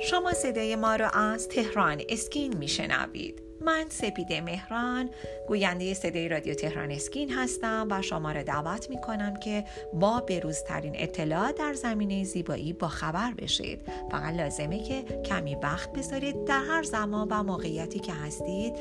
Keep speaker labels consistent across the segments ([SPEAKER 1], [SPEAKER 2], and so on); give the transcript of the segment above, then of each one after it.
[SPEAKER 1] شما صدای ما را از تهران اسکین میشنوید. من سپیده مهران گوینده صدای رادیو تهران اسکین هستم و شما را دعوت می کنم که با بروزترین اطلاعات در زمینه زیبایی با خبر بشید. فقط لازمه که کمی وقت بذارید در هر زمان و موقعیتی که هستید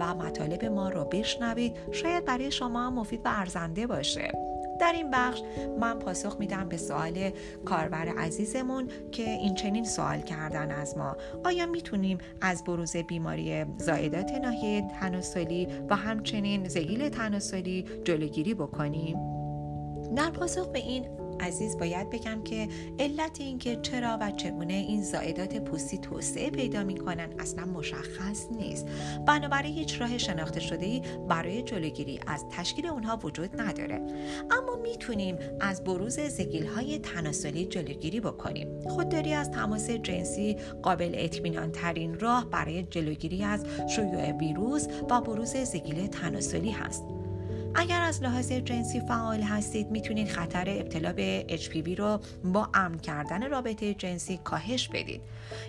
[SPEAKER 1] و مطالب ما رو بشنوید. شاید برای شما مفید و ارزنده باشه. در این بخش من پاسخ میدم به سوال کاربر عزیزمون که این چنین سوال کردن از ما. آیا می‌تونیم از بروز بیماری زایدات ناحیه تناسلی و همچنین زگیل تناسلی جلوگیری بکنیم؟ در پاسخ به این عزیز باید بگم که علت اینکه چرا و چگونه این زائدات پوستی توسعه پیدا می‌کنن اصلا مشخص نیست. بنابراین هیچ راه شناخته شده ای برای جلوگیری از تشکیل اونها وجود نداره. اما می‌تونیم از بروز زگیل های تناسلی جلوگیری بکنیم. خودداری از تماس جنسی قابل اطمینان ترین راه برای جلوگیری از شیوع ویروس و بروز زگیل تناسلی هست. اگر از لحاظ جنسی فعال هستید می‌تونید خطر ابتلا به HPV رو با امن کردن رابطه جنسی کاهش بدید.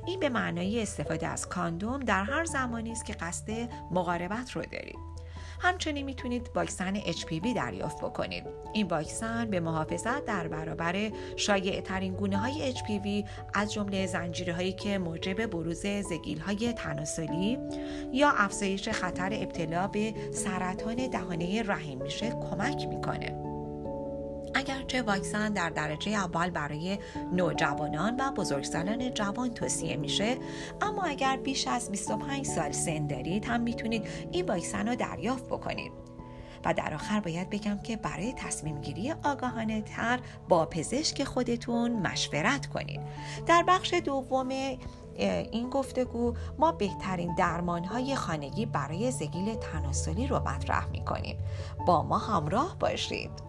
[SPEAKER 1] این به معنای استفاده از کاندوم در هر زمانی است که قصد مقاربت رو دارید. همچنین می‌تونید واکسن HPV دریافت بکنید. این واکسن به محافظت در برابر شایع ترین گونه های HPV از جمله زنجیره هایی که موجب بروز زگیل های تناسلی یا افزایش خطر ابتلا به سرطان دهانه رحم میشه کمک می‌کنه. اگرچه واکسن در درجه اول برای نوجوانان و بزرگسالان جوان توصیه میشه اما اگر بیش از 25 سال سن دارید هم می‌تونید این واکسن رو دریافت بکنید. و در آخر باید بگم که برای تصمیم گیری آگاهانه تر با پزشک خودتون مشورت کنید. در بخش دوم این گفتگو ما بهترین درمان های خانگی برای زگیل تناسلی رو مطرح می کنیم با ما همراه باشید.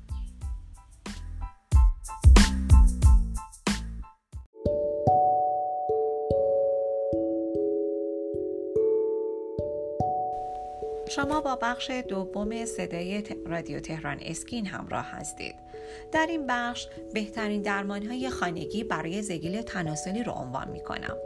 [SPEAKER 1] شما با بخش دوم صدای رادیو تهران اسکین همراه هستید. در این بخش بهترین درمانهای خانگی برای زگیل تناسلی رو عنوان می کنم.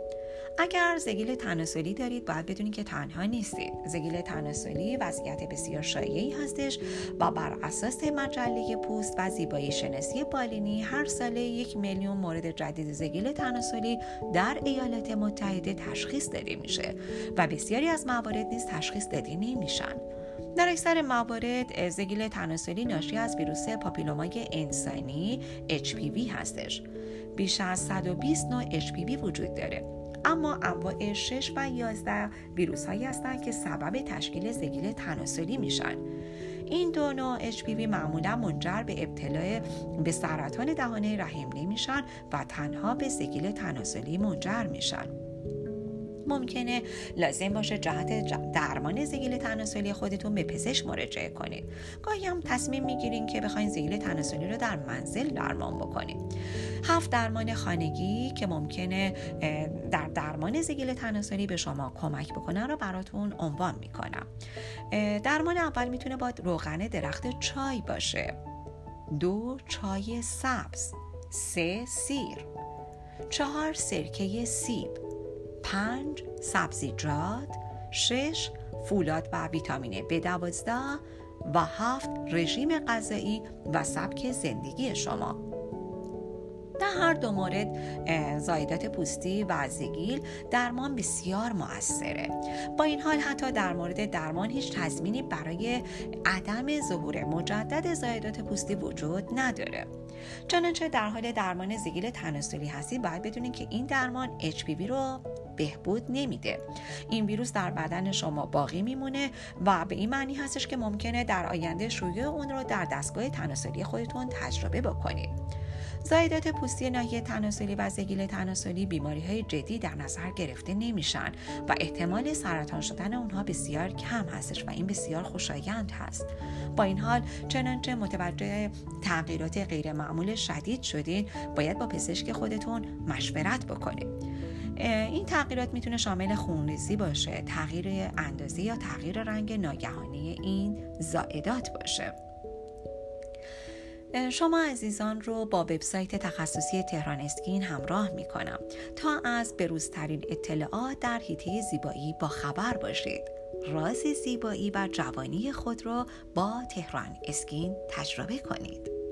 [SPEAKER 1] اگر زگیل تناسلی دارید باید بدونید که تنها نیستید. زگیل تناسلی وضعیت بسیار شایعی هستش و بر اساس مجله پوست و زیبایی شناسی بالینی هر ساله یک میلیون مورد جدید زگیل تناسلی در ایالات متحده تشخیص داده میشه و بسیاری از موارد نیز تشخیص داده نمیشن. در اکثر موارد زگیل تناسلی ناشی از ویروس پاپیلومای انسانی HPV هستش. بیش از 120 نوع HPV وجود داره. اما انواع 6 و 11 ویروس هایی هستند که سبب تشکیل زگیل تناسلی میشن. این دو نوع HPV معمولا منجر به ابتلا به سرطان دهانه رحم نمیشن و تنها به زگیل تناسلی منجر میشن. ممکنه لازم باشه جهت درمان زگیل تناسلی خودتون به پزشک مراجعه کنید. گاهی هم تصمیم می‌گیرین که بخواین زگیل تناسلی رو در منزل درمان بکنید. هفت درمان خانگی که ممکنه در درمان زگیل تناسلی به شما کمک بکنن رو براتون عنوان می‌کنم. درمان اول می‌تونه با روغن درخت چای باشه. دو چای سبز. سه سیر. چهار سرکه سیب. پنج سبزیجات شش فولاد و ویتامین B12 و هفت رژیم غذایی و سبک زندگی شما. در هر دو مورد زایدات پوستی و زگیل درمان بسیار موثره. با این حال حتی در مورد درمان هیچ تضمینی برای عدم ظهور مجدد زایدات پوستی وجود نداره. چنانچه در حال درمان زگیل تناسلی هستید باید بدونید که این درمان HPV رو بهبود نمیده. این ویروس در بدن شما باقی میمونه و به این معنی هستش که ممکنه در آینده شیوع اون رو در دستگاه تناسلی خودتون تجربه بکنید. زایدات پوستی ناحیه تناسلی و زگیل تناسلی بیماری های جدی در نظر گرفته نمیشن و احتمال سرطان شدن اونها بسیار کم هستش و این بسیار خوشایند هست. با این حال چنانچه متوجه تغییرات غیر معمول شدید شدین باید با پزشک خودتون مشورت بکنید. این تغییرات می‌تونه شامل خونریزی باشه تغییر اندازی یا تغییر رنگ ناگهانی این زائدات باشه. شما عزیزان رو با وبسایت تخصصی تهران اسکین همراه می کنم تا از بروزترین اطلاعات در حیطه زیبایی با خبر باشید. راز زیبایی و جوانی خود را با تهران اسکین تجربه کنید.